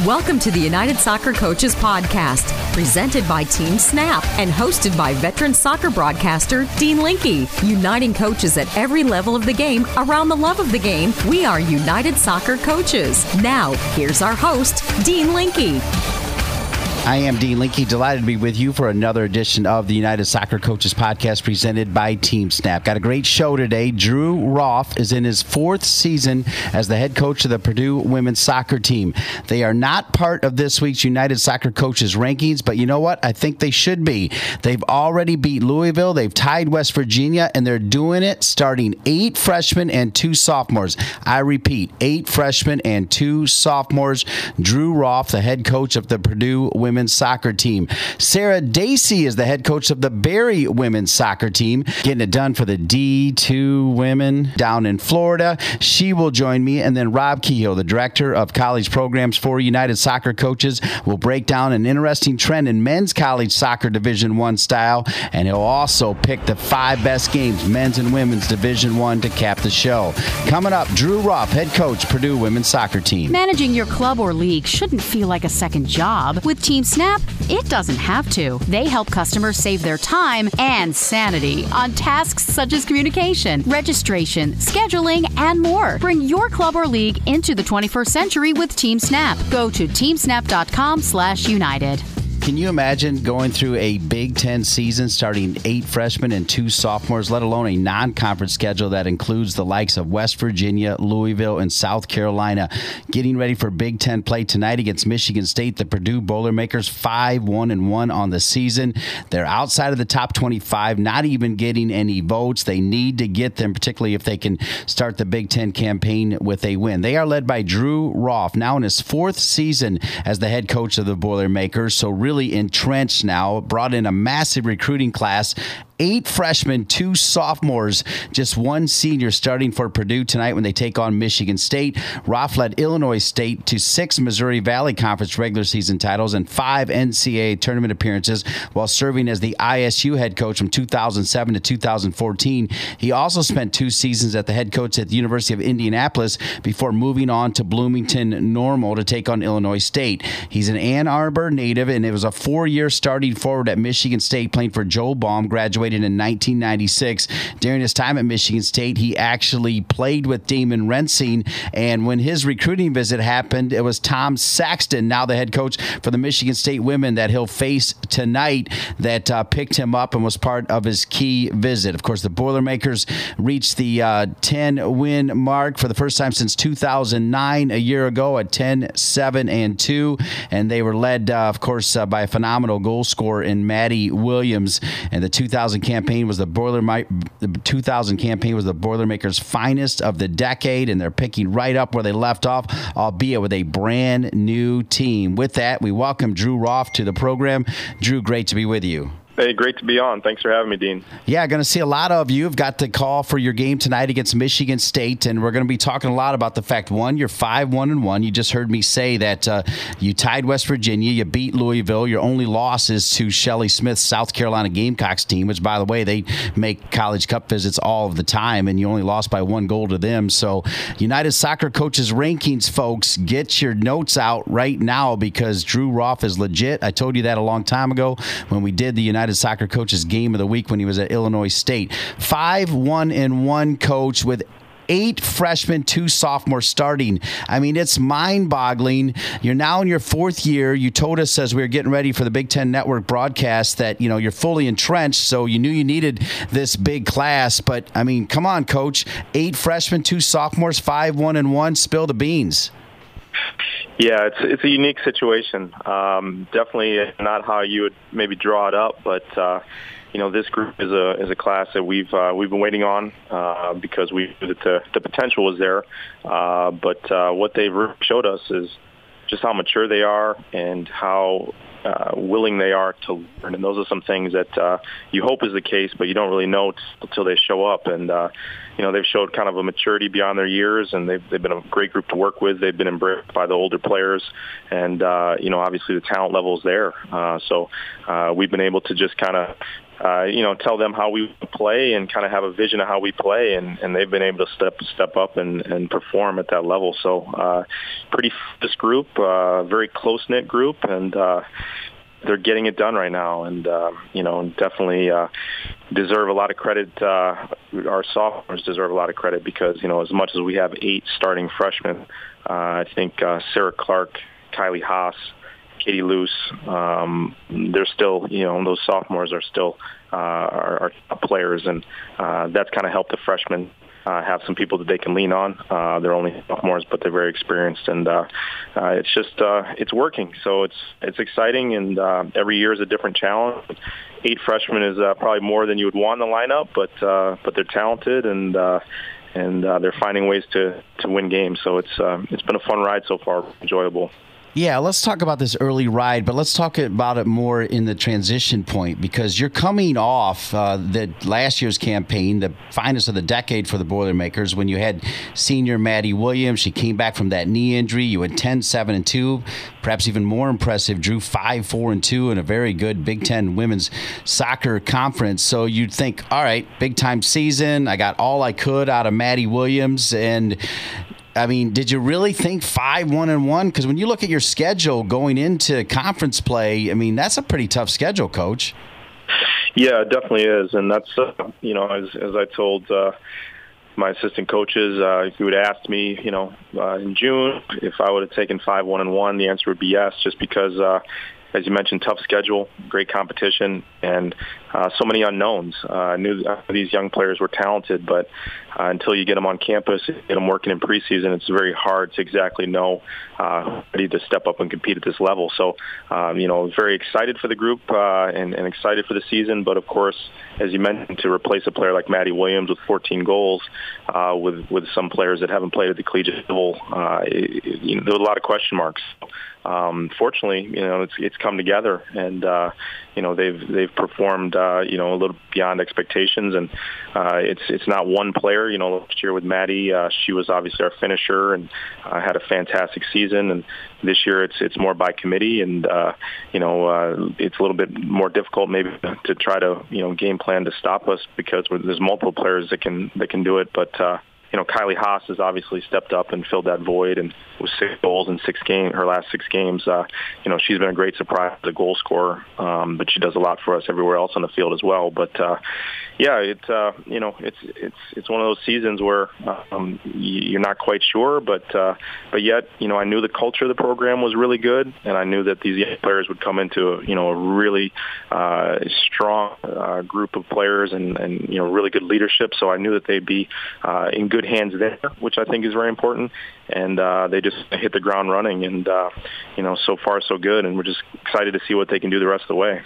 Welcome to the United Soccer Coaches Podcast, presented by Team Snap and hosted by veteran soccer broadcaster Dean Linke. Uniting coaches at every level of the game around the love of the game, we are United Soccer Coaches. Now, here's our host, Dean Linke. I am Dean Linke, delighted to be with you for another edition of the United Soccer Coaches Podcast presented by Team Snap. Got a great show today. Drew Roth is in his fourth season as the head coach of the Purdue women's soccer team. They are not part of this week's United Soccer Coaches rankings, but you know what? I think they should be. They've already beat Louisville, they've tied West Virginia, and they're doing it starting eight freshmen and two sophomores. I repeat, eight freshmen and two sophomores. Drew Roth, the head coach of the Purdue women's women's soccer team. Sarah Dacey is the head coach of the Barry women's soccer team, getting it done for the D2 women down in Florida. She will join me, and then Rob Kehoe, the director of college programs for United Soccer Coaches, will break down an interesting trend in men's college soccer Division One style, and he'll also pick the five best games, men's and women's Division One, to cap the show. Coming up, Drew Roth, head coach, Purdue women's soccer team. Managing your club or league shouldn't feel like a second job. With Team Team Snap, it doesn't have to. They help customers save their time and sanity on tasks such as communication, registration, scheduling, and more. Bring your club or league into the 21st century with Team Snap. Go to teamsnap.com/united. Can you imagine going through a Big Ten season starting eight freshmen and two sophomores, let alone a non conference schedule that includes the likes of West Virginia, Louisville, and South Carolina? Getting ready for Big Ten play tonight against Michigan State, the Purdue Boilermakers 5 1 and 1 on the season. They're outside of the top 25, not even getting any votes. They need to get them, particularly if they can start the Big Ten campaign with a win. They are led by Drew Roth, now in his fourth season as the head coach of the Boilermakers. So, really really entrenched now, brought in a massive recruiting class eight freshmen, two sophomores, just one senior starting for Purdue tonight when they take on Michigan State. Roth led Illinois State to six Missouri Valley Conference regular season titles and five NCAA tournament appearances while serving as the ISU head coach from 2007 to 2014. He also spent two seasons at the head coach at the University of Indianapolis before moving on to Bloomington Normal to take on Illinois State. He's an Ann Arbor native, and it was a four year starting forward at Michigan State, playing for Joe Baum, graduated graduated in 1996. During his time at Michigan State, he actually played with Damon Rensing. And when his recruiting visit happened, it was Tom Saxton, now the head coach for the Michigan State women, that he'll face tonight, that uh, picked him up and was part of his key visit. Of course, the Boilermakers reached the uh, 10 win mark for the first time since 2009, a year ago, at 10 7 and 2. And they were led, uh, of course, uh, by a phenomenal goal scorer in Maddie Williams. And the 2000 campaign was the Boiler the 2000 campaign was the Boilermakers' finest of the decade, and they're picking right up where they left off, albeit with a brand new team. With that, we welcome Drew Roth to the program. Drew, great to be with you. Hey, great to be on. Thanks for having me, Dean. Yeah, going to see a lot of you have got the call for your game tonight against Michigan State, and we're going to be talking a lot about the fact one, you're five one and one. You just heard me say that uh, you tied West Virginia, you beat Louisville. Your only loss is to Shelley Smith's South Carolina Gamecocks team, which, by the way, they make College Cup visits all of the time, and you only lost by one goal to them. So, United Soccer Coaches rankings, folks, get your notes out right now because Drew Roth is legit. I told you that a long time ago when we did the United United Soccer Coaches Game of the Week when he was at Illinois State. Five one and one coach with eight freshmen, two sophomores starting. I mean, it's mind boggling. You're now in your fourth year. You told us as we were getting ready for the Big Ten Network broadcast that, you know, you're fully entrenched, so you knew you needed this big class. But, I mean, come on, coach. Eight freshmen, two sophomores, five, one, and one. Spill the beans. Yeah, it's it's a unique situation. Um, definitely not how you would maybe draw it up, but uh, you know this group is a is a class that we've uh, we've been waiting on uh, because we knew that the, the potential was there. Uh, but uh, what they've showed us is just how mature they are and how uh, willing they are to learn. And those are some things that uh, you hope is the case, but you don't really know until they show up. And uh, you know they've showed kind of a maturity beyond their years, and they've they've been a great group to work with. They've been embraced by the older players, and uh, you know obviously the talent level is there. Uh, so uh, we've been able to just kind of uh, you know, tell them how we play and kind of have a vision of how we play, and, and they've been able to step step up and, and perform at that level. So, uh, pretty this group, uh, very close knit group, and uh, they're getting it done right now, and uh, you know, definitely uh, deserve a lot of credit. Uh, our sophomores deserve a lot of credit because you know, as much as we have eight starting freshmen, uh, I think uh, Sarah Clark, Kylie Haas, Katie Luce, um, they're still, you know, those sophomores are still uh, are, are players, and uh, that's kind of helped the freshmen uh, have some people that they can lean on. Uh, they're only sophomores, but they're very experienced, and uh, uh, it's just uh, it's working. So it's it's exciting, and uh, every year is a different challenge. Eight freshmen is uh, probably more than you would want in the lineup, but uh, but they're talented and. Uh, and uh, they're finding ways to, to win games, so it's uh, it's been a fun ride so far, enjoyable. Yeah, let's talk about this early ride, but let's talk about it more in the transition point because you're coming off uh, the last year's campaign, the finest of the decade for the Boilermakers, when you had senior Maddie Williams. She came back from that knee injury. You had 10, 7, and 2. Perhaps even more impressive, drew 5, 4, and 2 in a very good Big Ten women's soccer conference. So you'd think, all right, big time season. I got all I could out of Maddie Williams. And I mean, did you really think five one and one? Because when you look at your schedule going into conference play, I mean, that's a pretty tough schedule, Coach. Yeah, it definitely is, and that's uh, you know, as as I told uh, my assistant coaches, uh, if you would me, you know, uh, in June if I would have taken five one and one, the answer would be yes, just because uh, as you mentioned, tough schedule, great competition, and uh, so many unknowns. Uh, I knew these young players were talented, but uh, until you get them on campus, get them working in preseason, it's very hard to exactly know uh, ready to step up and compete at this level. So, um, you know, very excited for the group uh, and, and excited for the season. But of course, as you mentioned, to replace a player like Maddie Williams with 14 goals, uh, with with some players that haven't played at the collegiate level, uh, it, you know, there were a lot of question marks um, fortunately, you know, it's it's come together, and uh, you know they've they've performed uh, you know a little beyond expectations, and uh, it's it's not one player. You know, last year with Maddie, uh, she was obviously our finisher and uh, had a fantastic season, and this year it's it's more by committee, and uh, you know uh, it's a little bit more difficult maybe to try to you know game plan to stop us because there's multiple players that can that can do it, but. Uh, you know, Kylie Haas has obviously stepped up and filled that void, and with six goals in six game her last six games, uh, you know, she's been a great surprise as a goal scorer. Um, but she does a lot for us everywhere else on the field as well. But uh, yeah, it's uh, you know, it's it's it's one of those seasons where um, you're not quite sure, but uh, but yet, you know, I knew the culture of the program was really good, and I knew that these young players would come into you know a really uh, strong uh, group of players and and you know really good leadership. So I knew that they'd be uh, in good hands there, which I think is very important. And uh, they just hit the ground running, and uh, you know, so far so good. And we're just excited to see what they can do the rest of the way.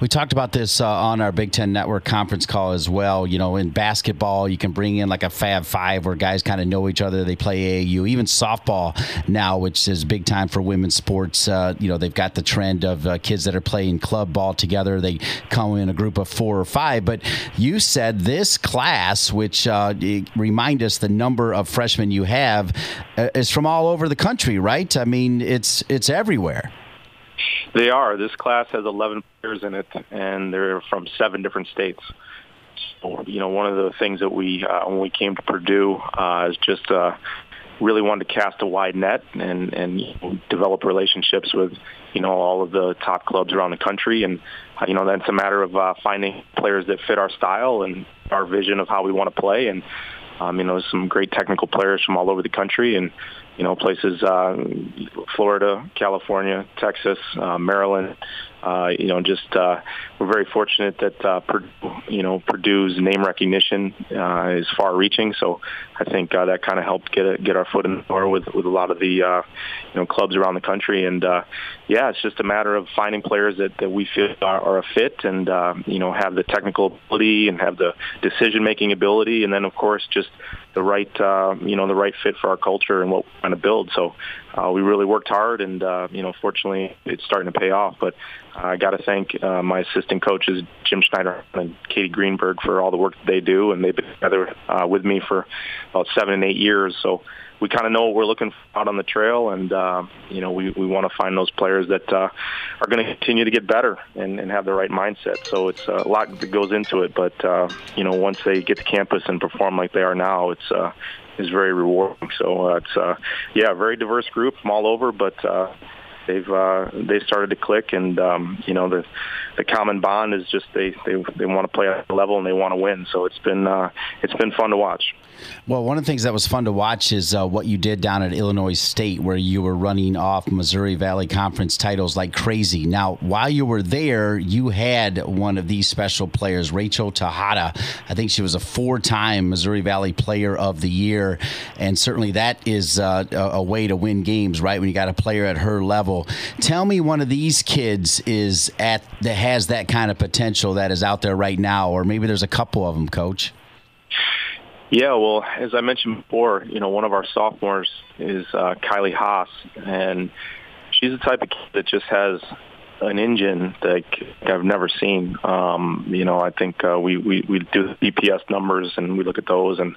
We talked about this uh, on our Big Ten Network conference call as well. You know, in basketball, you can bring in like a Fab Five where guys kind of know each other. They play AAU, even softball now, which is big time for women's sports. Uh, you know, they've got the trend of uh, kids that are playing club ball together. They come in a group of four or five. But you said this class, which uh, remind us the number of freshmen you have, is from all over the country, right? I mean, it's it's everywhere. They are. This class has 11 players in it, and they're from seven different states. So, you know, one of the things that we, uh, when we came to Purdue, uh, is just uh, really wanted to cast a wide net and and develop relationships with you know all of the top clubs around the country and uh, you know that's a matter of uh, finding players that fit our style and our vision of how we want to play and um, you know some great technical players from all over the country and you know places uh, Florida, California, Texas, uh, Maryland, uh, you know, just uh, we're very fortunate that uh, Purdue, you know Purdue's name recognition uh, is far-reaching. So I think uh, that kind of helped get a, get our foot in the door with with a lot of the uh, you know clubs around the country. And uh, yeah, it's just a matter of finding players that, that we feel are, are a fit and uh, you know have the technical ability and have the decision-making ability, and then of course just the right uh, you know the right fit for our culture and what we're trying to build. So uh, we really worked hard, and uh, you know fortunately it's starting to pay off. But I got to thank uh, my assistant coaches Jim Schneider and Katie Greenberg for all the work that they do, and they've been together uh, with me for about seven and eight years. So we kind of know what we're looking out on the trail, and uh, you know we we want to find those players that uh, are going to continue to get better and, and have the right mindset. So it's a lot that goes into it, but uh, you know once they get to campus and perform like they are now, it's uh, is very rewarding. So uh, it's uh, yeah, very diverse group from all over, but. Uh, they've uh, they started to click, and um, you know the the common bond is just they they they want to play at a level and they want to win. So it's been uh, it's been fun to watch. Well, one of the things that was fun to watch is uh, what you did down at Illinois State, where you were running off Missouri Valley Conference titles like crazy. Now, while you were there, you had one of these special players, Rachel Tejada. I think she was a four-time Missouri Valley Player of the Year, and certainly that is uh, a way to win games, right? When you got a player at her level. Tell me, one of these kids is at the has that kind of potential that is out there right now, or maybe there's a couple of them, Coach? Yeah, well, as I mentioned before, you know, one of our sophomores is uh, Kylie Haas, and she's the type of kid that just has an engine that I've never seen. Um, you know, I think uh, we, we we do the EPS numbers and we look at those, and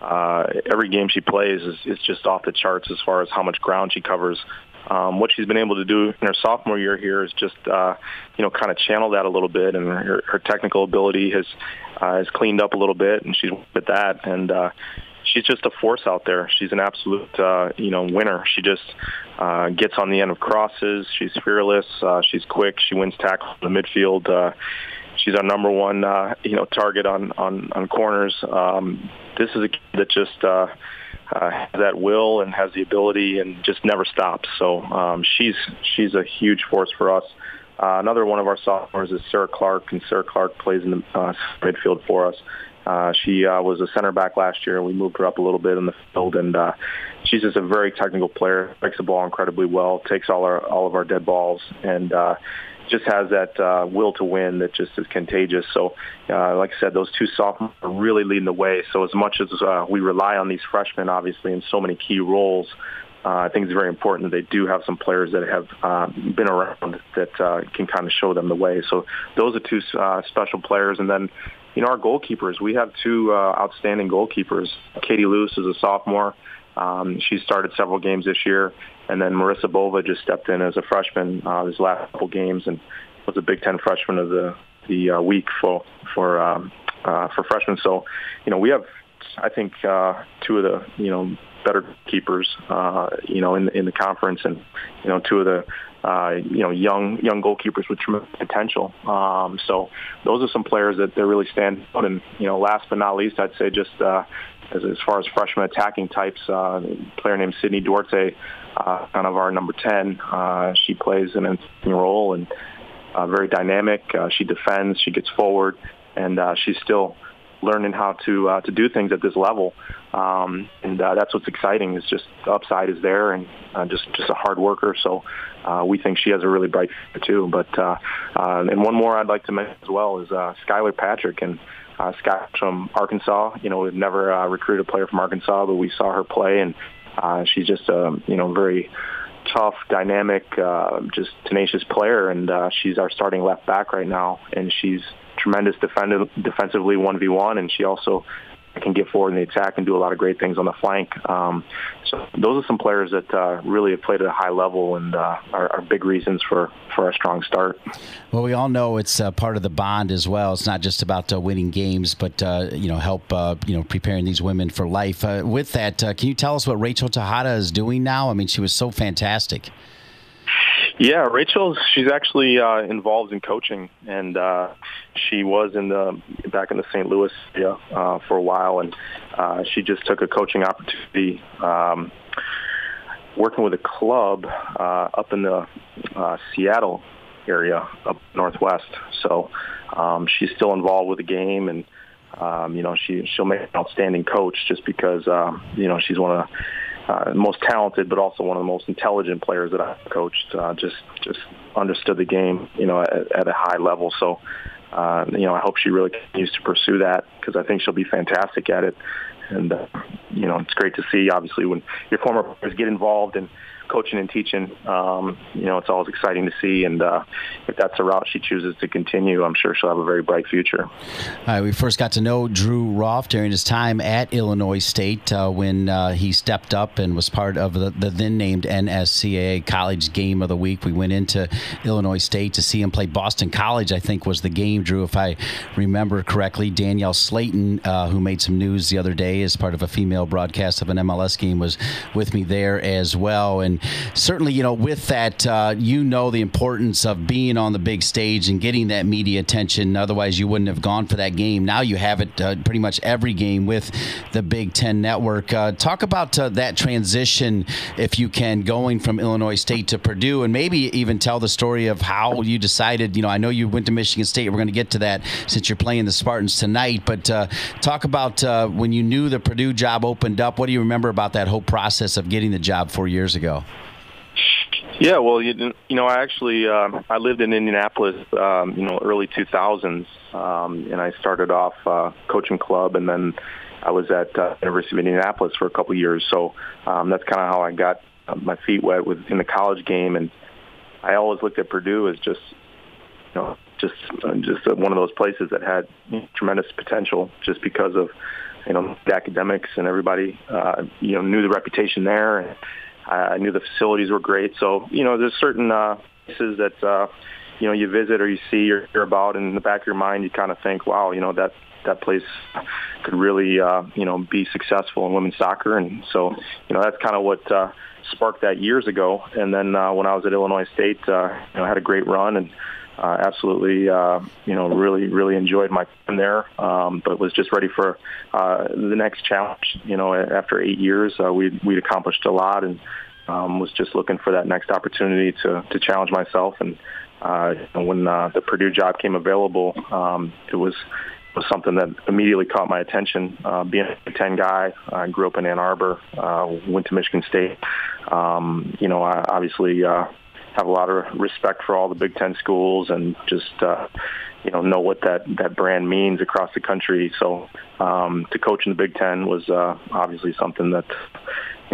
uh, every game she plays is, is just off the charts as far as how much ground she covers. Um, what she's been able to do in her sophomore year here is just, uh, you know, kind of channel that a little bit, and her, her technical ability has uh, has cleaned up a little bit, and she's with that, and uh, she's just a force out there. She's an absolute, uh, you know, winner. She just uh, gets on the end of crosses. She's fearless. Uh, she's quick. She wins tackles in the midfield. Uh, she's our number one, uh, you know, target on on on corners. Um, this is a kid that just. Uh, uh, that will and has the ability and just never stops. So um, she's she's a huge force for us. Uh, another one of our sophomores is Sarah Clark, and Sarah Clark plays in the uh, midfield for us. Uh, she uh, was a center back last year, and we moved her up a little bit in the field. And uh, she's just a very technical player, makes the ball incredibly well, takes all our all of our dead balls, and uh, just has that uh, will to win that just is contagious. So, uh, like I said, those two sophomores are really leading the way. So, as much as uh, we rely on these freshmen, obviously, in so many key roles, uh, I think it's very important that they do have some players that have uh, been around that uh, can kind of show them the way. So, those are two uh, special players, and then. You know, our goalkeepers, we have two uh, outstanding goalkeepers. Katie Luce is a sophomore. Um, she started several games this year, and then Marissa Bova just stepped in as a freshman uh, his last couple games and was a Big Ten freshman of the the uh, week for for um, uh, for freshmen. So, you know, we have I think uh, two of the you know better keepers uh, you know in in the conference, and you know two of the uh, you know young young goalkeepers with tremendous potential. Um, so those are some players that they really stand out. And you know, last but not least, I'd say just uh, as, as far as freshman attacking types, uh, a player named Sydney Duarte, uh, kind of our number 10. Uh, she plays an interesting role and uh, very dynamic. Uh, she defends, she gets forward, and uh, she's still learning how to uh, to do things at this level. Um, and uh, that's what's exciting is just the upside is there and uh, just just a hard worker. So uh, we think she has a really bright future too. But uh, uh, and one more I'd like to mention as well is uh, Skylar Patrick and uh, Scott from Arkansas. You know, we've never uh, recruited a player from Arkansas, but we saw her play, and uh, she's just a you know very tough, dynamic, uh, just tenacious player, and uh, she's our starting left back right now, and she's tremendous defend- defensively, one v one, and she also can get forward in the attack and do a lot of great things on the flank. Um, so those are some players that uh, really have played at a high level and uh, are, are, big reasons for, for our strong start. Well, we all know it's uh, part of the bond as well. It's not just about uh, winning games, but uh, you know, help uh, you know preparing these women for life. with that, can you tell us what Rachel Tejada is doing now? I mean, she was so fantastic. Yeah, Rachel, she's actually uh, involved in coaching, and uh, she was in the back in the St. Louis area uh, for a while, and uh, she just took a coaching opportunity um, working with a club uh, up in the uh, Seattle area up northwest. So um, she's still involved with the game, and um, you know she she'll make an outstanding coach just because uh, you know she's one of the uh, most talented, but also one of the most intelligent players that I've coached. Uh, just just understood the game, you know, at, at a high level. So, uh, you know, I hope she really continues to pursue that because I think she'll be fantastic at it. And uh, you know, it's great to see. Obviously, when your former players get involved and coaching and teaching. Um, you know, it's always exciting to see. And uh, if that's a route she chooses to continue, I'm sure she'll have a very bright future. All right, we first got to know Drew Roth during his time at Illinois State uh, when uh, he stepped up and was part of the, the, then named NSCAA College Game of the Week. We went into Illinois State to see him play Boston College, I think was the game, Drew, if I remember correctly. Danielle Slaton, uh, who made some news the other day as part of a female broadcast of an MLS game, was with me there as well. And and certainly, you know, with that, uh, you know the importance of being on the big stage and getting that media attention. Otherwise, you wouldn't have gone for that game. Now you have it uh, pretty much every game with the Big Ten Network. Uh, talk about uh, that transition, if you can, going from Illinois State to Purdue, and maybe even tell the story of how you decided. You know, I know you went to Michigan State. We're going to get to that since you're playing the Spartans tonight. But uh, talk about uh, when you knew the Purdue job opened up. What do you remember about that whole process of getting the job four years ago? Yeah, well, you, you know, I actually uh, I lived in Indianapolis, um, you know, early 2000s, um, and I started off uh, coaching club, and then I was at uh, University of Indianapolis for a couple years. So um, that's kind of how I got uh, my feet wet with in the college game, and I always looked at Purdue as just, you know, just uh, just one of those places that had tremendous potential, just because of, you know, the academics and everybody, uh, you know, knew the reputation there and I knew the facilities were great. So, you know, there's certain uh, places that, uh, you know, you visit or you see or hear about, and in the back of your mind, you kind of think, wow, you know, that that place could really, uh, you know, be successful in women's soccer. And so, you know, that's kind of what uh, sparked that years ago. And then uh, when I was at Illinois State, uh, you know, I had a great run and uh, absolutely, uh, you know, really, really enjoyed my time there, um, but was just ready for uh, the next challenge. You know, after eight years, uh, we we'd accomplished a lot, and um, was just looking for that next opportunity to to challenge myself. And uh, when uh, the Purdue job came available, um, it was was something that immediately caught my attention. Uh, being a 10 guy, I grew up in Ann Arbor, uh, went to Michigan State. Um, you know, I obviously uh, have a lot of respect for all the Big Ten schools and just uh, you know know what that that brand means across the country. So um, to coach in the Big Ten was uh, obviously something that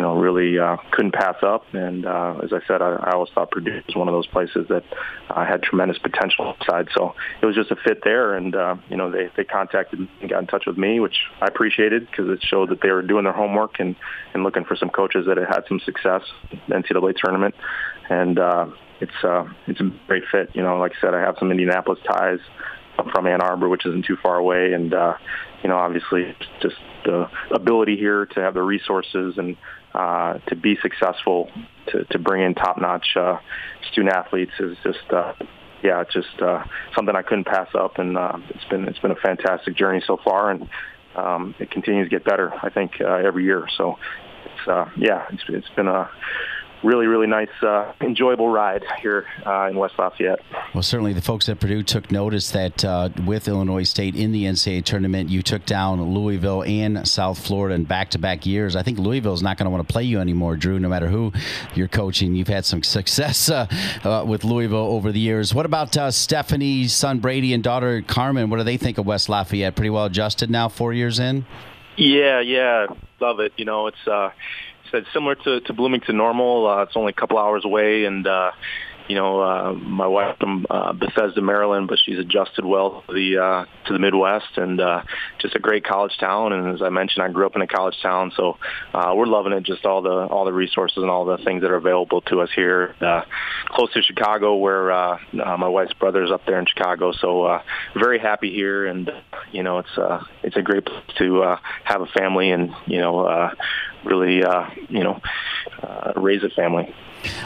you know really uh, couldn't pass up. And uh, as I said, I, I always thought Purdue was one of those places that uh, had tremendous potential side. So it was just a fit there, and uh, you know they they contacted and got in touch with me, which I appreciated because it showed that they were doing their homework and and looking for some coaches that had had some success in the NCAA tournament and uh, it's uh, it's a great fit. You know, like I said, I have some Indianapolis ties. From Ann Arbor, which isn't too far away, and uh, you know, obviously, just the ability here to have the resources and uh, to be successful, to, to bring in top-notch uh, student athletes is just. Uh, yeah, just uh, something I couldn't pass up, and uh, it's been it's been a fantastic journey so far, and um, it continues to get better. I think uh, every year. So, it's uh, yeah, it's it's been a really, really nice, uh, enjoyable ride here uh, in West Lafayette. Well, certainly the folks at Purdue took notice that uh, with Illinois State in the NCAA tournament, you took down Louisville and South Florida in back-to-back years. I think Louisville is not going to want to play you anymore, Drew, no matter who you're coaching. You've had some success uh, uh, with Louisville over the years. What about uh, Stephanie's son Brady and daughter Carmen? What do they think of West Lafayette? Pretty well adjusted now, four years in? Yeah, yeah, love it. You know, it's said similar to, to Bloomington Normal. Uh, it's only a couple hours away, and uh, you know, uh, my wife from uh, Bethesda, Maryland, but she's adjusted well to the uh, to the Midwest, and uh, just a great college town. And as I mentioned, I grew up in a college town, so uh, we're loving it. Just all the all the resources and all the things that are available to us here, uh, close to Chicago, where uh, uh, my wife's brother is up there in Chicago. So uh, very happy here, and you know, it's uh, it's a great place to uh, have a family, and you know, uh, really uh, you know, uh, raise a family.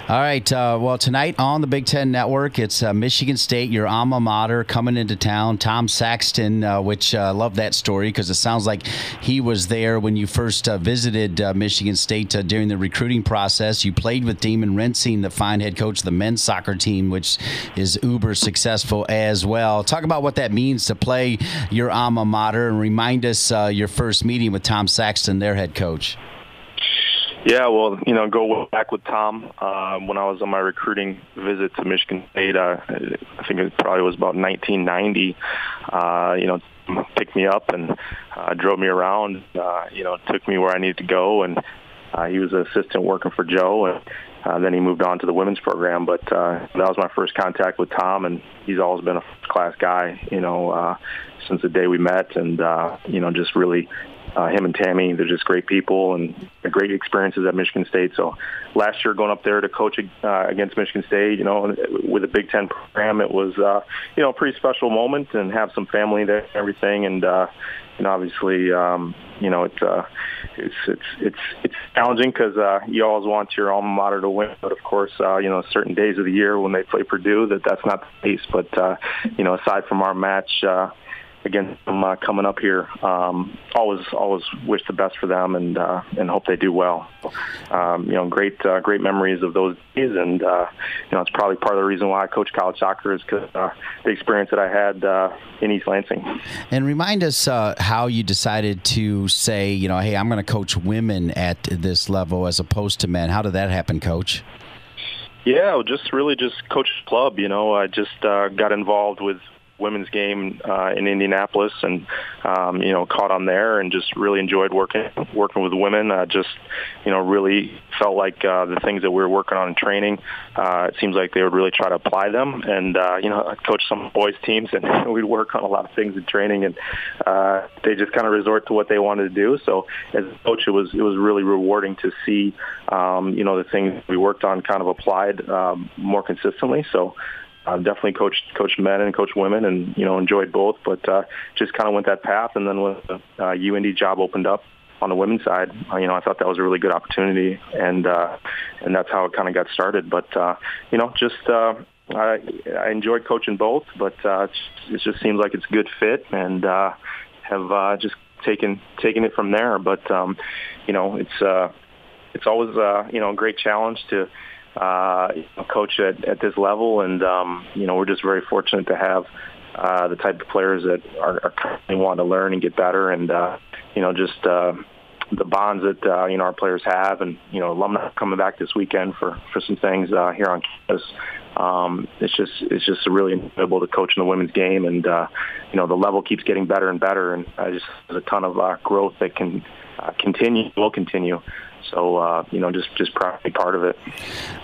All right. Uh, well, tonight on the Big Ten Network, it's uh, Michigan State, your alma mater, coming into town. Tom Saxton, uh, which I uh, love that story because it sounds like he was there when you first uh, visited uh, Michigan State during the recruiting process. You played with Damon Rensing, the fine head coach of the men's soccer team, which is uber successful as well. Talk about what that means to play your alma mater and remind us your first meeting with Tom Saxton, their head coach. Yeah, well, you know, go back with Tom. Uh, when I was on my recruiting visit to Michigan State, uh, I think it probably was about 1990. Uh, you know, picked me up and uh, drove me around. Uh, you know, took me where I needed to go, and uh, he was an assistant working for Joe, and uh, then he moved on to the women's program. But uh, that was my first contact with Tom, and he's always been a first-class guy. You know, uh, since the day we met, and uh, you know, just really uh, him and Tammy, they're just great people and great experiences at Michigan State. So last year going up there to coach uh, against Michigan State, you know, with a Big Ten program, it was, uh, you know, a pretty special moment and have some family there and everything. And, uh, and obviously, um, you know, it's, uh, it's, it's, it's, it's challenging because, uh, you always want your alma mater to win. But of course, uh, you know, certain days of the year when they play Purdue, that that's not the case. But, uh, you know, aside from our match, uh, against them uh, coming up here. Um, always, always wish the best for them and uh, and hope they do well. Um, you know, great, uh, great memories of those days, and uh, you know, it's probably part of the reason why I coach college soccer is because uh, the experience that I had uh, in East Lansing. And remind us uh, how you decided to say, you know, hey, I'm going to coach women at this level as opposed to men. How did that happen, Coach? Yeah, just really just coach club. You know, I just uh, got involved with women's game uh, in Indianapolis, and um, you know caught on there, and just really enjoyed working working with women. Uh, just you know really felt like uh, the things that we were working on in training, uh, it seems like they would really try to apply them. And uh, you know I coached some boys teams, and we'd work on a lot of things in training, and uh, they just kind of resort to what they wanted to do. So as a coach, it was it was really rewarding to see um, you know the things we worked on kind of applied um, more consistently. So uh, definitely coached coached men and coached women, and you know enjoyed both. But uh, just kind of went that path, and then when the uh, UIndy job opened up on the women's side, uh, you know I thought that was a really good opportunity, and uh, and that's how it kind of got started. But uh, you know just. Uh, I, I enjoyed coaching both, but uh, it just seems like it's a good fit, and uh, have uh, just taken taken it from there. But um, you know, it's uh, it's always uh, you know a great challenge to uh, coach at, at this level, and um, you know we're just very fortunate to have uh, the type of players that are, are constantly wanting to learn and get better, and uh, you know just uh, the bonds that uh, you know our players have, and you know alumni coming back this weekend for for some things uh, here on campus. Um, it's just it's just really enjoyable to coach in the women's game, and uh, you know the level keeps getting better and better, and uh, just there's a ton of uh, growth that can uh, continue will continue. So uh, you know, just just probably part of it.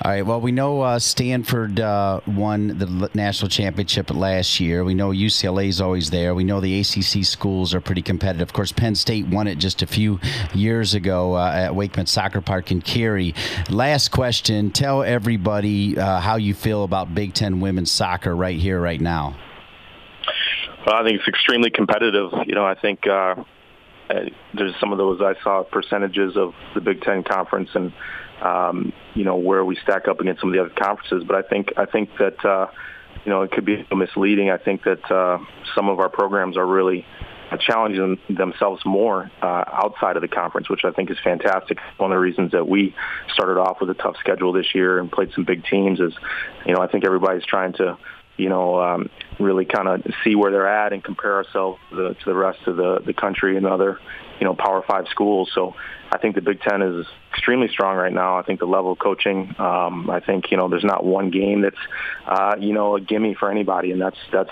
All right. Well, we know uh, Stanford uh, won the national championship last year. We know UCLA is always there. We know the ACC schools are pretty competitive. Of course, Penn State won it just a few years ago uh, at WakeMed Soccer Park in Cary. Last question: Tell everybody uh, how you feel about Big Ten women's soccer right here, right now. Well, I think it's extremely competitive. You know, I think uh, uh, there's some of those I saw percentages of the Big Ten conference and um, you know where we stack up against some of the other conferences. But I think I think that uh, you know it could be misleading. I think that uh, some of our programs are really challenging themselves more uh, outside of the conference, which I think is fantastic. One of the reasons that we started off with a tough schedule this year and played some big teams is, you know, I think everybody's trying to you know, um, really kind of see where they're at and compare ourselves to the, to the rest of the, the country and other, you know, Power Five schools. So I think the Big Ten is extremely strong right now. I think the level of coaching, um, I think, you know, there's not one game that's, uh, you know, a gimme for anybody. And that's, that's,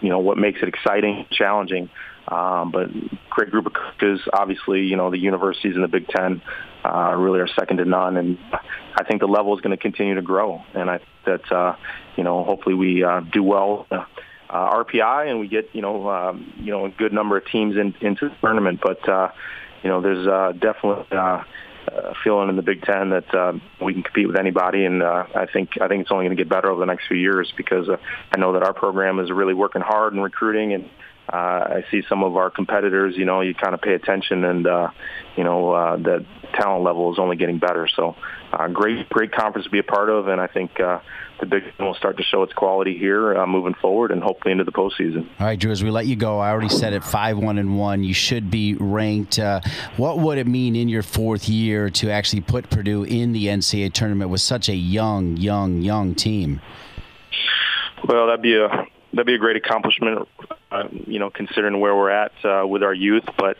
you know, what makes it exciting, challenging. Um, but great group of coaches. Obviously, you know the universities in the Big Ten uh, really are second to none, and I think the level is going to continue to grow. And I that uh, you know hopefully we uh, do well. Uh, uh, RPI and we get you know um, you know a good number of teams in, into the tournament, but uh, you know there's uh, definitely uh, a feeling in the Big Ten that uh, we can compete with anybody, and uh, I think I think it's only going to get better over the next few years because uh, I know that our program is really working hard in recruiting and uh, I see some of our competitors, you know, you kind of pay attention and, uh, you know, uh, the talent level is only getting better. So uh, great, great conference to be a part of. And I think uh, the Big Ten will start to show its quality here uh, moving forward and hopefully into the postseason. All right, Drew, as we let you go, I already said it 5 1 and 1. You should be ranked. Uh, what would it mean in your fourth year to actually put Purdue in the NCAA tournament with such a young, young, young team? Well, that'd be a that'd be a great accomplishment. Uh, you know, considering where we're at uh, with our youth, but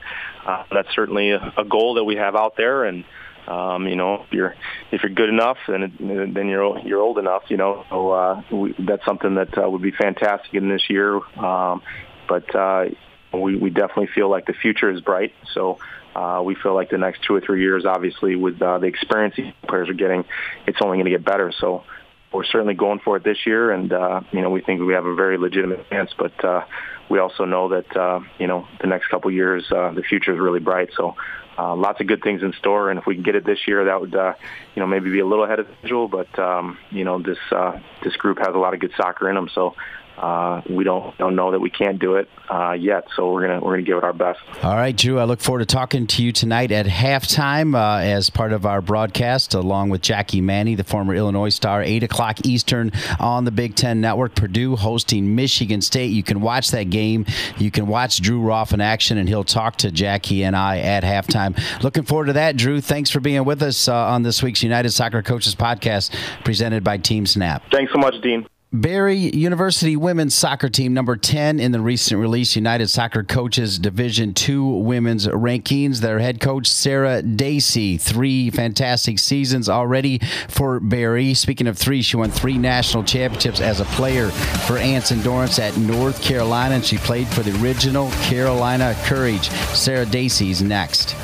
uh, that's certainly a, a goal that we have out there, and Um, you know, if you're if you're good enough, then then you're you're old enough. You know, so uh, we, that's something that uh, would be fantastic in this year. Um, but uh, we we definitely feel like the future is bright. So. Uh, we feel like the next two or three years, obviously, with uh, the experience these players are getting, it's only going to get better. So we're certainly going for it this year, and uh, you know we think we have a very legitimate chance. But uh, we also know that uh, you know the next couple years, uh, the future is really bright. So uh, lots of good things in store, and if we can get it this year, that would uh, you know maybe be a little ahead of schedule. But um, you know this uh, this group has a lot of good soccer in them, so uh, we don't don't know that we can't do it uh, yet. So we're gonna we're gonna give it our best. All right, Drew. I look forward to talking to you tonight at halftime uh, as part of our broadcast, along with Jackie Manny, the former Illinois star. Eight o'clock Eastern on the Big Ten Network. Purdue hosting Michigan State. You can watch that game. You can watch Drew Roth in action, and he'll talk to Jackie and I at halftime. Looking forward to that, Drew. Thanks for being with us uh, on this week's United Soccer Coaches podcast, presented by Team Snap. Thanks so much, Dean. Barry University women's soccer team number 10 in the recent release United Soccer Coaches Division 2 women's rankings. Their head coach Sarah Dacey, three fantastic seasons already for Barry. Speaking of three, she won three national championships as a player for Anson Dorrance at North Carolina and she played for the original Carolina Courage. Sarah Dacey's next.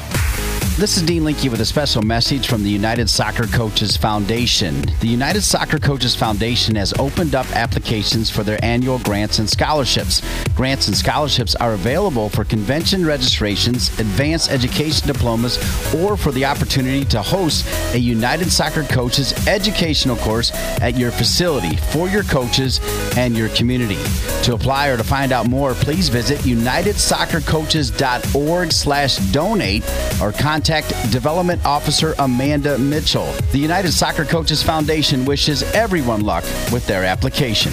This is Dean Linke with a special message from the United Soccer Coaches Foundation. The United Soccer Coaches Foundation has opened up applications for their annual grants and scholarships. Grants and scholarships are available for convention registrations, advanced education diplomas, or for the opportunity to host a United Soccer Coaches educational course at your facility for your coaches and your community. To apply or to find out more, please visit unitedsoccercoaches.org slash donate or contact contact Development Officer Amanda Mitchell. The United Soccer Coaches Foundation wishes everyone luck with their application.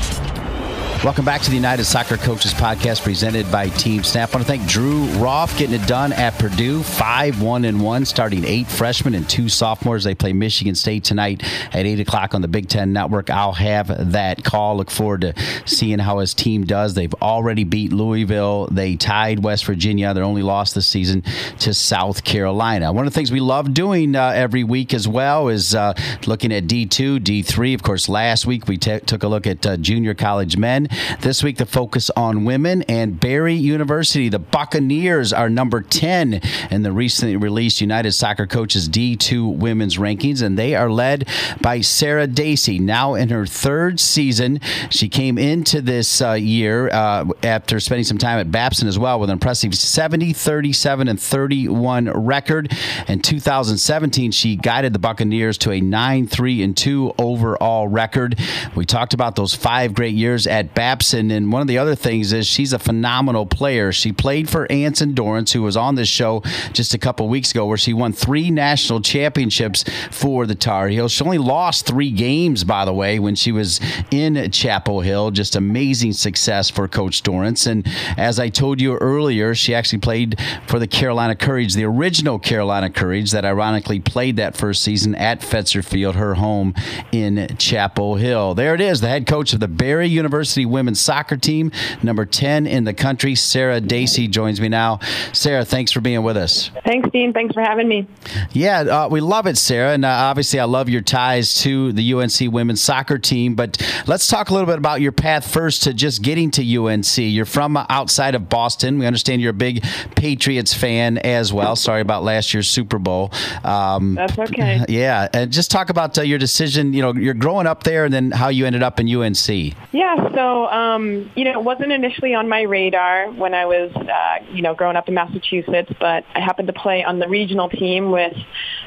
Welcome back to the United Soccer Coaches Podcast presented by Team Snap. I want to thank Drew Roth getting it done at Purdue, 5 1 and 1, starting eight freshmen and two sophomores. They play Michigan State tonight at 8 o'clock on the Big Ten Network. I'll have that call. Look forward to seeing how his team does. They've already beat Louisville. They tied West Virginia. Their only loss this season to South Carolina. One of the things we love doing uh, every week as well is uh, looking at D2, D3. Of course, last week we t- took a look at uh, junior college men. This week, the focus on women and Barry University. The Buccaneers are number 10 in the recently released United Soccer Coaches D2 women's rankings, and they are led by Sarah Dacey, now in her third season. She came into this uh, year uh, after spending some time at Babson as well with an impressive 70, 37, and 31 record. In 2017, she guided the Buccaneers to a 9, 3, and 2 overall record. We talked about those five great years at Babson. And one of the other things is she's a phenomenal player. She played for Anson Dorrance, who was on this show just a couple weeks ago, where she won three national championships for the Tar Heels. She only lost three games, by the way, when she was in Chapel Hill. Just amazing success for Coach Dorrance. And as I told you earlier, she actually played for the Carolina Courage, the original Carolina Courage that ironically played that first season at Fetzer Field, her home in Chapel Hill. There it is, the head coach of the Barry University women's soccer team, number 10 in the country. Sarah Dacey joins me now. Sarah, thanks for being with us. Thanks, Dean. Thanks for having me. Yeah, uh, we love it, Sarah. And uh, obviously, I love your ties to the UNC women's soccer team. But let's talk a little bit about your path first to just getting to UNC. You're from outside of Boston. We understand you're a big Patriots fan as well. Sorry about last year's Super Bowl. Um, That's okay. Yeah. And just talk about uh, your decision. You know, you're growing up there and then how you ended up in UNC. Yeah. So, um, you know, it wasn't initially on my radar when I was, uh, you know, growing up in Massachusetts, but I happened to play on the regional team with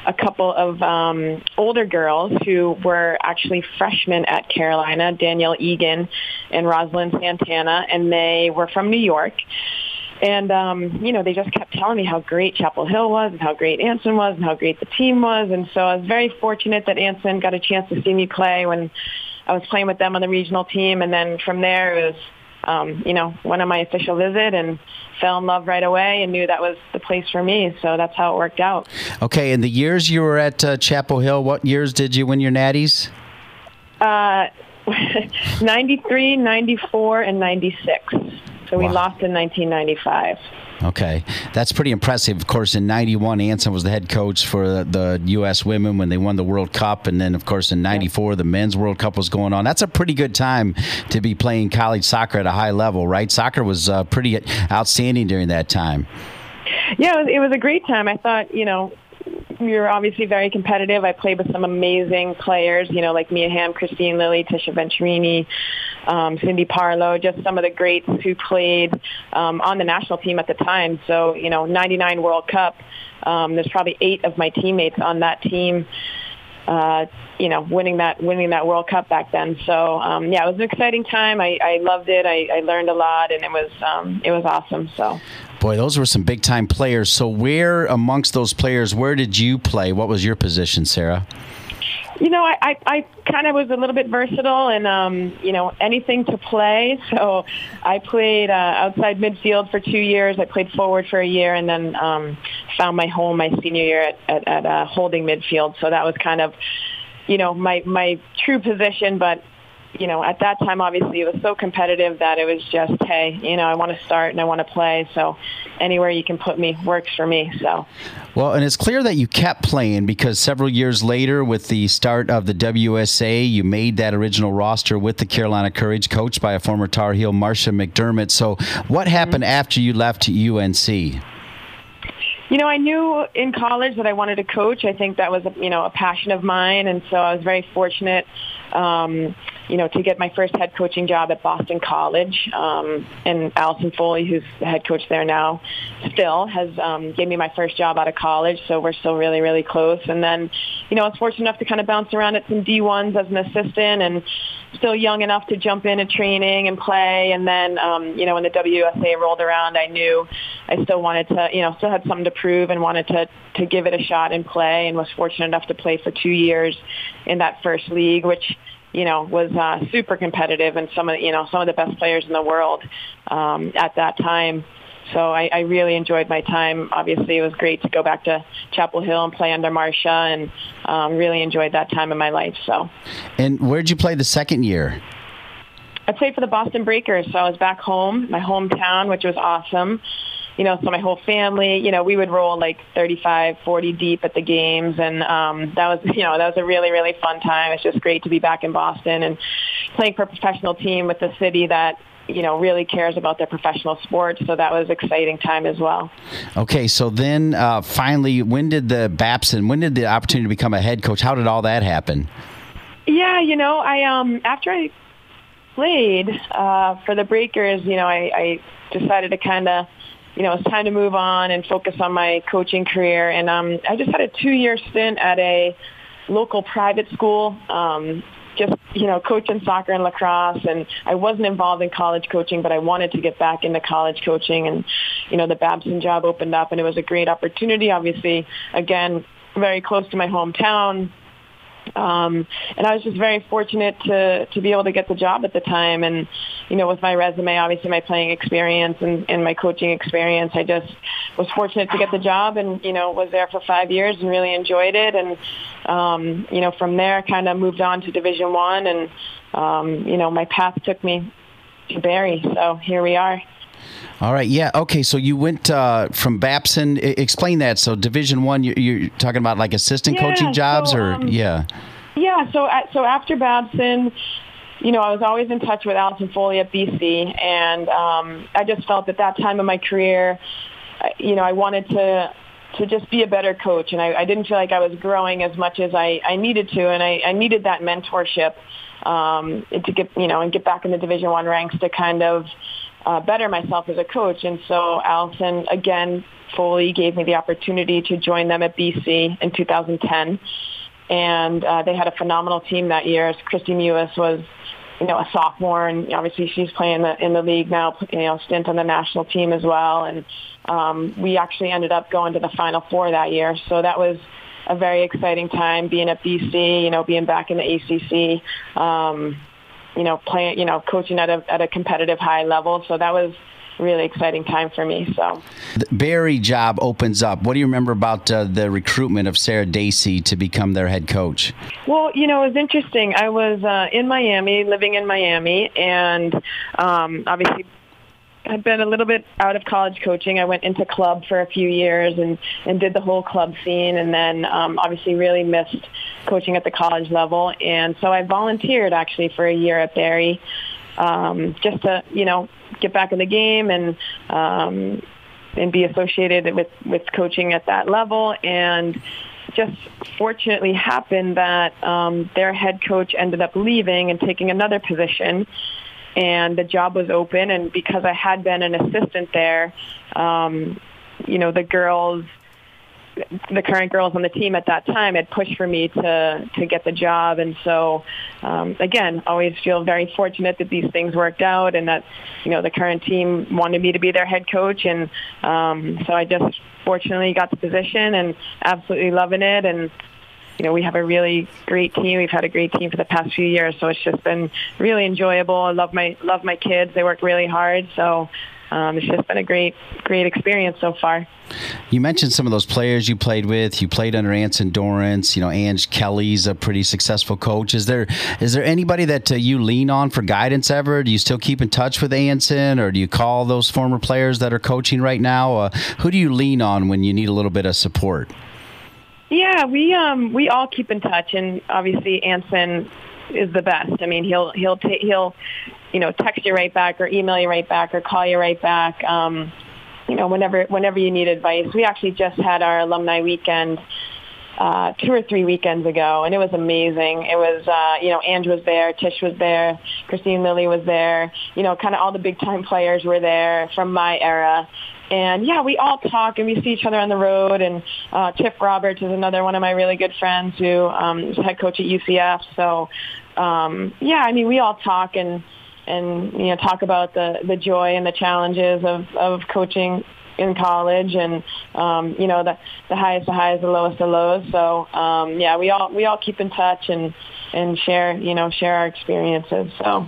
a couple of um, older girls who were actually freshmen at Carolina, Danielle Egan and Rosalind Santana, and they were from New York. and um, you know, they just kept telling me how great Chapel Hill was and how great Anson was and how great the team was. And so I was very fortunate that Anson got a chance to see me play when I was playing with them on the regional team. And then from there, it was um, you know, went on my official visit and fell in love right away and knew that was the place for me. So that's how it worked out. Okay, in the years you were at uh, Chapel Hill, what years did you win your natties? Uh, 93, 94, and 96. So we lost in 1995. Okay, that's pretty impressive. Of course, in '91, Anson was the head coach for the, the, U.S. women when they won the World Cup, and then, of course, in '94, the Men's World Cup was going on. That's a pretty good time to be playing college soccer at a high level, right? Soccer was uh, pretty outstanding during that time. Yeah, it was, it was a great time. I thought, you know, you're obviously very competitive. I played with some amazing players, you know, like Mia Hamm, Kristine Lilly, Tisha Venturini, um, Cindy Parlow, just some of the greats who played um, on the national team at the time. So, you know, 99 World Cup, um, there's probably eight of my teammates on that team. Uh, you know, winning that winning that World Cup back then. So um, yeah, it was an exciting time. I, I loved it. I, I learned a lot, and it was um, it was awesome. So Boy, those were some big time players. So, where amongst those players, where did you play? What was your position, Sarah? You know, I, I, I kind of was a little bit versatile and, um, you know, anything to play. So I played uh, outside midfield for two years. I played forward for a year and then um, found my home my senior year at, at, at uh, holding midfield. So that was kind of, you know, my, my true position. But you know, at that time, obviously, it was so competitive that it was just, hey, you know, I want to start and I want to play. So anywhere you can put me works for me. So. Well, and it's clear that you kept playing because several years later, with the start of the WSA, you made that original roster with the Carolina Courage, coached by a former Tar Heel, Marcia McDermott. So, what happened mm-hmm. after you left UNC? You know, I knew in college that I wanted to coach. I think that was, a, you know, a passion of mine, and so I was very fortunate um, you know, to get my first head coaching job at Boston College. Um, and Alison Foley, who's the head coach there now, still has um, gave me my first job out of college. So we're still really, really close. And then, you know, I was fortunate enough to kind of bounce around at some D1s as an assistant and still young enough to jump into training and play. And then, um, you know, when the WSA rolled around, I knew I still wanted to, you know, still had something to prove and wanted to, to give it a shot and play and was fortunate enough to play for two years in that first league, which you know, was uh, super competitive and some of, you know, some of the best players in the world um, at that time. So I, I really enjoyed my time. Obviously, it was great to go back to Chapel Hill and play under Marcia, and um, really enjoyed that time in my life. So. And where did you play the second year? I played for the Boston Breakers, so I was back home, my hometown, which was awesome you know, so my whole family, you know, we would roll like 35, 40 deep at the games. And um, that was, you know, that was a really, really fun time. It's just great to be back in Boston and playing for a professional team with a city that, you know, really cares about their professional sports. So that was exciting time as well. Okay, so then uh, finally, when did the Babson, when did the opportunity to become a head coach? How did all that happen? Yeah, you know, I um after I played uh, for the Breakers, you know, I, I decided to kind of you know, it's time to move on and focus on my coaching career. And um, I just had a two-year stint at a local private school, um, just, you know, coaching soccer and lacrosse. And I wasn't involved in college coaching, but I wanted to get back into college coaching. And, you know, the Babson job opened up and it was a great opportunity. Obviously, again, very close to my hometown, um, and I was just very fortunate to to be able to get the job at the time. And you know, with my resume, obviously my playing experience and, and my coaching experience, I just was fortunate to get the job. And you know, was there for five years and really enjoyed it. And um, you know, from there, kind of moved on to Division One. And um, you know, my path took me to Barry. So here we are. All right. Yeah. Okay. So you went uh, from Babson. I- explain that. So Division One, you, you're talking about like assistant yeah, coaching jobs, so, or um, yeah. Yeah. So at, so after Babson, you know, I was always in touch with Alison Foley at BC, and um, I just felt at that time of my career, you know, I wanted to to just be a better coach, and I, I didn't feel like I was growing as much as I, I needed to, and I, I needed that mentorship um, to get you know and get back in the Division One ranks to kind of uh, better myself as a coach. And so Alison, again, Foley gave me the opportunity to join them at BC in 2010. And uh, they had a phenomenal team that year. Kristie Mewis was you know, a sophomore, and obviously she's playing in the, in the league now. You know, stint on the national team as well, and um, we actually ended up going to the Final Four that year. So that was a very exciting time being at BC. You know, being back in the ACC. Um, you know, playing, you know, coaching at a at a competitive high level. So that was really exciting time for me. So, the Barry job opens up. What do you remember about uh, the recruitment of Sarah Dacey to become their head coach? Well, you know, it was interesting. I was uh, in Miami, living in Miami, and um, obviously I'd been a little bit out of college coaching. I went into club for a few years and, and did the whole club scene and then um, obviously really missed coaching at the college level. And so I volunteered actually for a year at Barry um, just to, you know, get back in the game and um, and be associated with, with coaching at that level. And just fortunately happened that um, their head coach ended up leaving and taking another position and the job was open. And because I had been an assistant there, um, you know, the girls, the current girls on the team at that time had pushed for me to to get the job. And so, um, again, always feel very fortunate that these things worked out and that, you know, the current team wanted me to be their head coach. And um, so I just fortunately got the position and absolutely loving it. And you know, we have a really great team. We've had a great team for the past few years, so it's just been really enjoyable. I love my love my kids. They work really hard, so um, it's just been a great great experience so far. You mentioned some of those players you played with. You played under Anson Dorrance. You know, Ange Kelly's a pretty successful coach. Is there is there anybody that uh, you lean on for guidance ever? Do you still keep in touch with Anson, or do you call those former players that are coaching right now? Uh, who do you lean on when you need a little bit of support? Yeah, we um we all keep in touch, and obviously Anson is the best. I mean, he'll he'll take he'll you know text you right back or email you right back or call you right back. Um, you know, whenever whenever you need advice. We actually just had our alumni weekend uh, two or three weekends ago, and it was amazing. It was, uh, you know, Ange was there, Tish was there, Kristine Lilly was there. You know, kind of all the big time players were there from my era, and yeah, we all talk and we see each other on the road. And uh, Tiff Roberts is another one of my really good friends who um, is head coach at UCF. So um, yeah, I mean, we all talk and and you know talk about the the joy and the challenges of of coaching in college and um you know the the highest the highs the lowest the lows so um yeah we all we all keep in touch and and share you know share our experiences. So.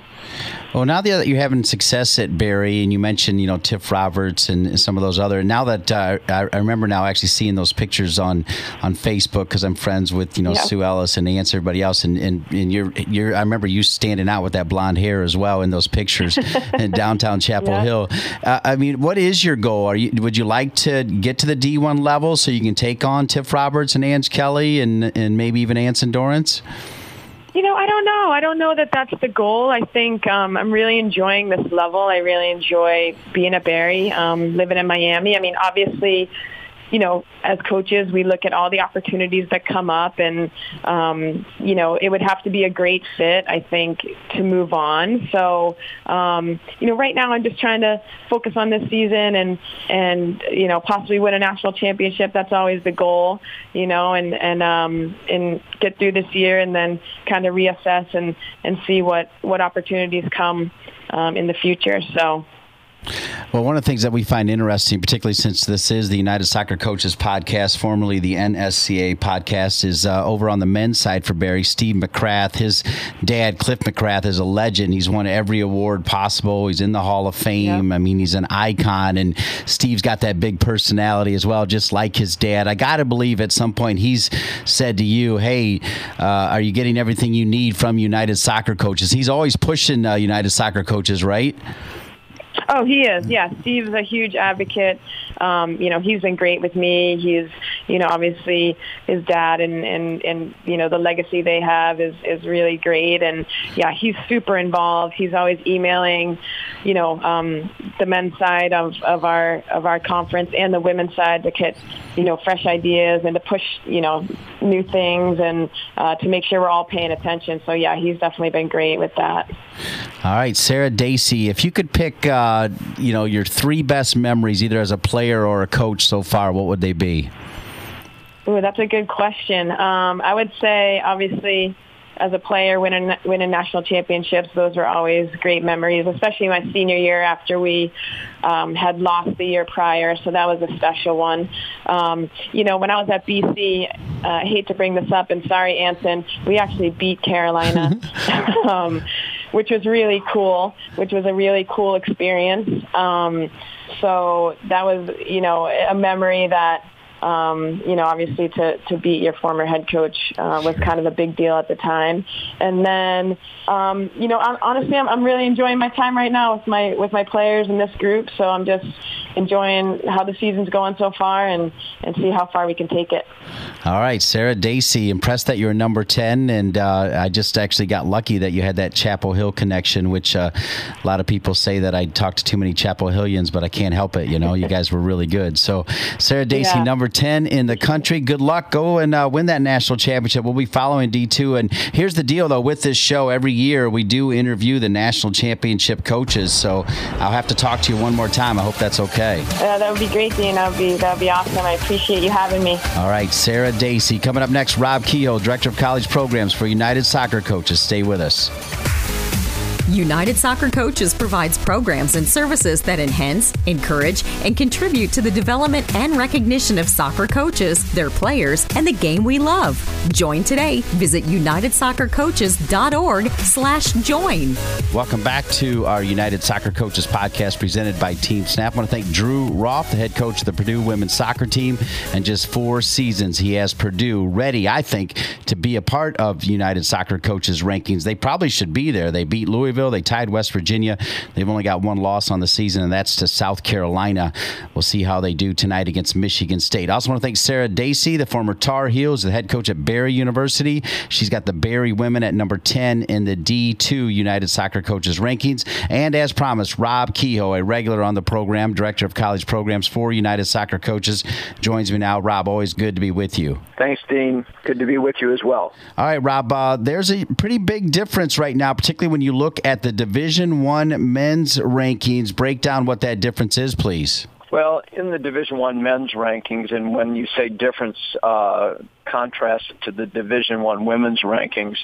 Well, now that you're having success at Barry, and you mentioned you know Tiff Roberts and some of those other. Now that uh, I, I, remember now actually seeing those pictures on on Facebook because I'm friends with you know yeah. Sue Ellis and Nancy, everybody else, and, and and you're you're I remember you standing out with that blonde hair as well in those pictures in downtown Chapel yeah. Hill. Uh, I mean, what is your goal? Are you would you like to get to the D1 level so you can take on Tiff Roberts and Ange Kelly and and maybe even Anson Dorrance? You know, I don't know. I don't know that that's the goal. I think um, I'm really enjoying this level. I really enjoy being a Barry, um, living in Miami. I mean, obviously, you know, as coaches, we look at all the opportunities that come up, and um, you know, it would have to be a great fit, I think, to move on. So, um, you know, right now, I'm just trying to focus on this season and and you know, possibly win a national championship. That's always the goal, you know, and and um, and get through this year, and then kind of reassess and and see what what opportunities come um, in the future. So. Well, one of the things that we find interesting, particularly since this is the United Soccer Coaches podcast, formerly the NSCAA podcast, is uh, over on the men's side for Barry. Steve McCrath, his dad, Cliff McCrath, is a legend. He's won every award possible. He's in the Hall of Fame. Yep. I mean, he's an icon, and Steve's got that big personality as well, just like his dad. I got to believe at some point he's said to you, "Hey, uh, are you getting everything you need from United Soccer Coaches?" He's always pushing uh, United Soccer Coaches, right? Oh, he is. Yeah, Steve's a huge advocate. Um, you know, he's been great with me. He's, you know, obviously his dad and and and you know the legacy they have is is really great. And yeah, he's super involved. He's always emailing, you know, um, the men's side of of our of our conference and the women's side to get, you know, fresh ideas and to push, you know, new things and uh, to make sure we're all paying attention. So yeah, he's definitely been great with that. All right, Sarah Dacey, if you could pick, uh, you know, your three best memories, either as a player or a coach so far, what would they be? Ooh, that's a good question. Um, I would say, obviously, as a player, winning winning national championships. Those were always great memories, especially my senior year after we um, had lost the year prior. So that was a special one. Um, you know, when I was at BC, uh, I hate to bring this up, and sorry, Anson, we actually beat Carolina. um, which was really cool, which was a really cool experience. Um, so that was, you know, a memory that um, you know, obviously to, to beat your former head coach uh, was kind of a big deal at the time. And then, um, you know, honestly, I'm, I'm really enjoying my time right now with my with my players in this group. So I'm just enjoying how the season's going so far and, and see how far we can take it. All right, Sarah Dacey, impressed that you're number 10. And uh, I just actually got lucky that you had that Chapel Hill connection, which uh, a lot of people say that I talked to too many Chapel Hillians, but I can't help it. You know, you guys were really good. So, Sarah Dacey, yeah. number 10 in the country. Good luck. Go and uh, win that national championship. We'll be following D2. And here's the deal, though, with this show, every year we do interview the national championship coaches. So I'll have to talk to you one more time. I hope that's okay. Uh, that would be great, Dean. That would be that would be awesome. I appreciate you having me. All right, Sarah Dacey. Coming up next, Rob Kehoe, Director of College Programs for United Soccer Coaches. Stay with us. United Soccer Coaches provides programs and services that enhance, encourage, and contribute to the development and recognition of soccer coaches, their players, and the game we love. Join today. Visit unitedsoccercoaches.org slash join. Welcome back to our United Soccer Coaches podcast presented by Team Snap. I want to thank Drew Roth, the head coach of the Purdue women's soccer team. And just four seasons, he has Purdue ready, I think, to be a part of United Soccer Coaches rankings. They probably should be there. They beat Louisville Louisville. They tied West Virginia. They've only got one loss on the season, and that's to South Carolina. We'll see how they do tonight against Michigan State. I also want to thank Sarah Dacey, the former Tar Heels, the head coach at Barry University. She's got the Barry women at number 10 in the D2 United Soccer Coaches rankings. And as promised, Rob Kehoe, a regular on the program, director of college programs for United Soccer Coaches, joins me now. Rob, always good to be with you. Thanks, Dean. Good to be with you as well. All right, Rob. Uh, there's a pretty big difference right now, particularly when you look at the Division One men's rankings. Break down what that difference is, please. Well, in the Division One men's rankings, and when you say difference, uh, contrast to the Division One women's rankings,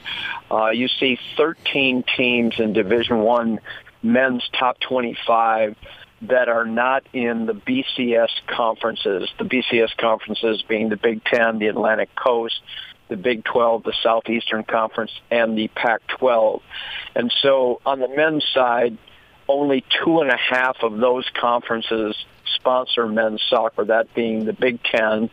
uh, you see 13 teams in Division One men's top 25 that are not in the BCS conferences. The BCS conferences being the Big Ten, the Atlantic Coast, the Big 12, the Southeastern Conference, and the Pac-12. And so on the men's side, only two and a half of those conferences sponsor men's soccer, that being the Big Ten,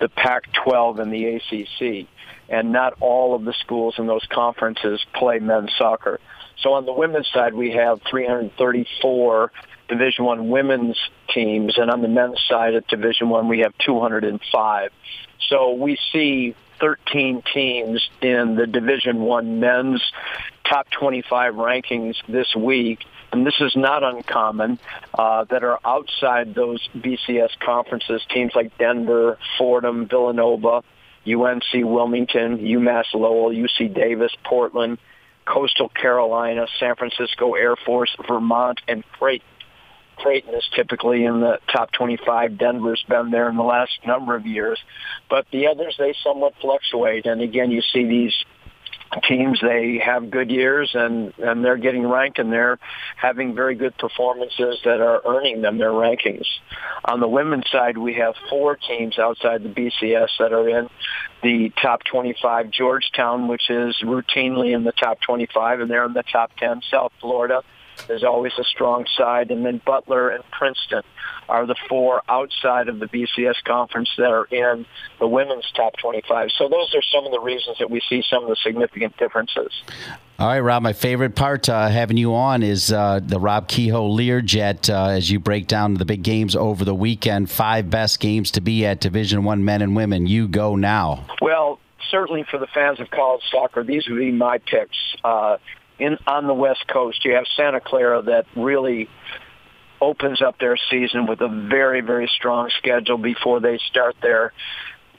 the Pac-12, and the ACC. And not all of the schools in those conferences play men's soccer. So on the women's side, we have 334 Division One women's teams, and on the men's side at Division One, we have 205. So we see 13 teams in the Division One men's top 25 rankings this week, and this is not uncommon, uh, that are outside those BCS conferences. Teams like Denver, Fordham, Villanova, UNC Wilmington, UMass Lowell, UC Davis, Portland, Coastal Carolina, San Francisco Air Force, Vermont, and Creighton. Creighton is typically in the top 25. Denver's been there in the last number of years. But the others, they somewhat fluctuate. And again, you see these teams they have good years and and they're getting ranked and they're having very good performances that are earning them their rankings on the women's side we have four teams outside the BCS that are in the top 25 Georgetown which is routinely in the top 25 and they're in the top 10 South Florida there's always a strong side. And then Butler and Princeton are the four outside of the BCS conference that are in the women's top 25. So those are some of the reasons that we see some of the significant differences. All right, Rob. My favorite part uh, having you on is uh, the Rob Kehoe Learjet uh, as you break down the big games over the weekend. Five best games to be at Division One men and women. You go now. Well, certainly for the fans of college soccer, these would be my picks. Uh, in on the West Coast, you have Santa Clara that really opens up their season with a very, very strong schedule before they start their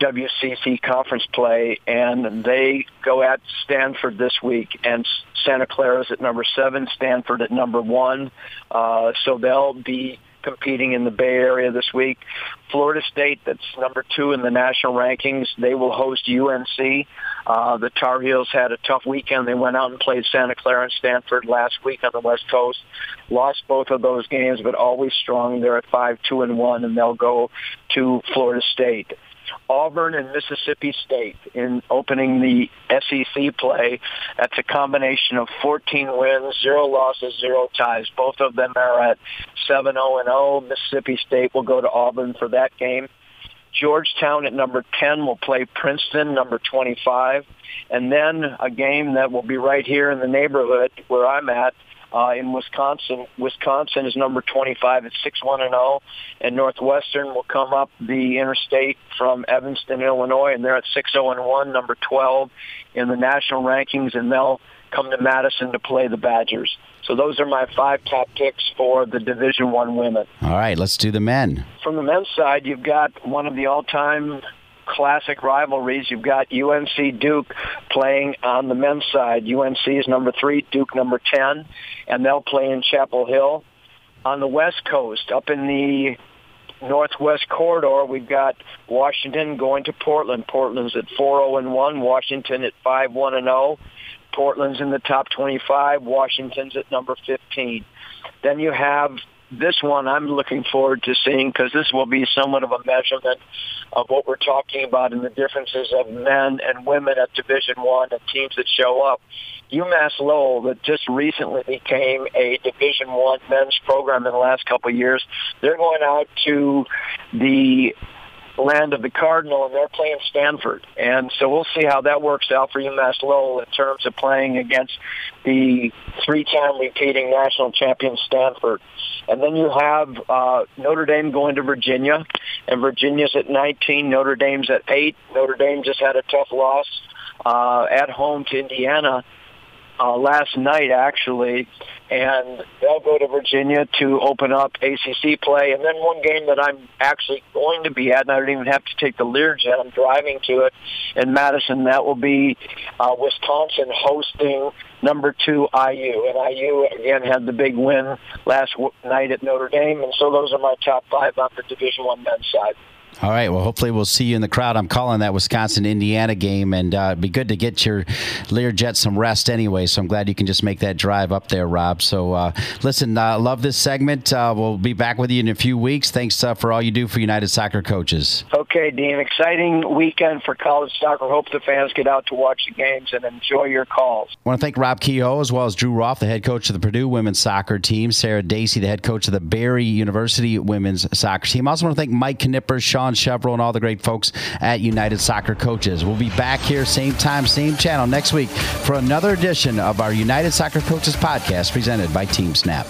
WCC conference play, and they go at Stanford this week, and Santa Clara is at number seven, Stanford at number one. Uh, so they'll be competing in the Bay Area this week. Florida State, that's number two in the national rankings, they will host UNC. Uh, the Tar Heels had a tough weekend. They went out and played Santa Clara and Stanford last week on the West Coast. Lost both of those games, but always strong. They're at five, two, and one, and they'll go to Florida State. Auburn and Mississippi State in opening the SEC play. That's a combination of 14 wins, zero losses, zero ties. Both of them are at 7-0 and 0. Mississippi State will go to Auburn for that game. Georgetown at number 10 will play Princeton, number 25. And then a game that will be right here in the neighborhood where I'm at, uh, in Wisconsin. Wisconsin is number 25 at 6-1 and 0, and Northwestern will come up the interstate from Evanston, Illinois, and they're at 6-0 and 1, number 12 in the national rankings, and they'll come to Madison to play the Badgers. So those are my five top picks for the Division One women. All right, let's do the men. From the men's side, you've got one of the all-time classic rivalries. You've got UNC Duke playing on the men's side. UNC is number three, Duke number 10, and they'll play in Chapel Hill. On the West Coast, up in the Northwest corridor, we've got Washington going to Portland. Portland's at 4-0 and 1. Washington at 5-1 and 0. Portland's in the top 25. Washington's at number 15. Then you have this one I'm looking forward to seeing because this will be somewhat of a measurement of what we're talking about in the differences of men and women at Division One and teams that show up. UMass Lowell, that just recently became a Division One men's program in the last couple of years, they're going out to the land of the Cardinal, and they're playing Stanford. And so we'll see how that works out for UMass Lowell in terms of playing against the three-time repeating national champion Stanford. And then you have uh, Notre Dame going to Virginia, and Virginia's at 19, Notre Dame's at 8. Notre Dame just had a tough loss uh, at home to Indiana uh, last night, actually, and they'll go to Virginia to open up ACC play. And then one game that I'm actually going to be at, and I don't even have to take the Learjet. I'm driving to it in Madison. That will be uh, Wisconsin hosting number two IU, and IU again had the big win last w- night at Notre Dame. And so those are my top five on the Division One men's side. All right. Well, hopefully we'll see you in the crowd. I'm calling that Wisconsin Indiana game, and uh, it'd be good to get your Learjet some rest anyway. So I'm glad you can just make that drive up there, Rob. So uh, listen, uh, love this segment. Uh, we'll be back with you in a few weeks. Thanks uh, for all you do for United Soccer Coaches. Okay, Dean. Exciting weekend for college soccer. Hope the fans get out to watch the games and enjoy your calls. I want to thank Rob Kehoe as well as Drew Roth, the head coach of the Purdue women's soccer team, Sarah Dacey, the head coach of the Barry University women's soccer team. I also want to thank Mike Knipper, Sean Chevrolet, and all the great folks at United Soccer Coaches. We'll be back here, same time, same channel next week for another edition of our United Soccer Coaches podcast presented by Team Snap.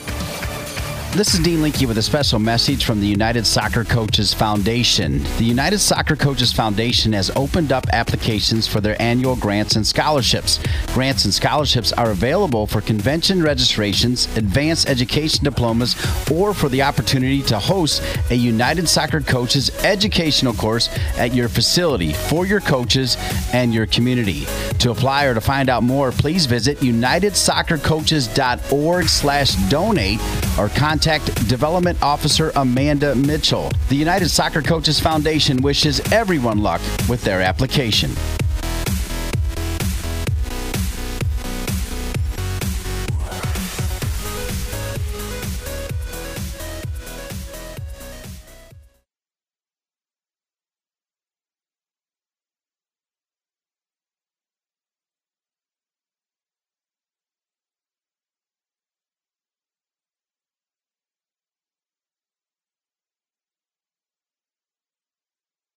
This is Dean Linke with a special message from the United Soccer Coaches Foundation. The United Soccer Coaches Foundation has opened up applications for their annual grants and scholarships. Grants and scholarships are available for convention registrations, advanced education diplomas, or for the opportunity to host a United Soccer Coaches educational course at your facility for your coaches and your community. To apply or to find out more, please visit unitedsoccercoaches.org slash donate or contact contact Development Officer Amanda Mitchell. The United Soccer Coaches Foundation wishes everyone luck with their application.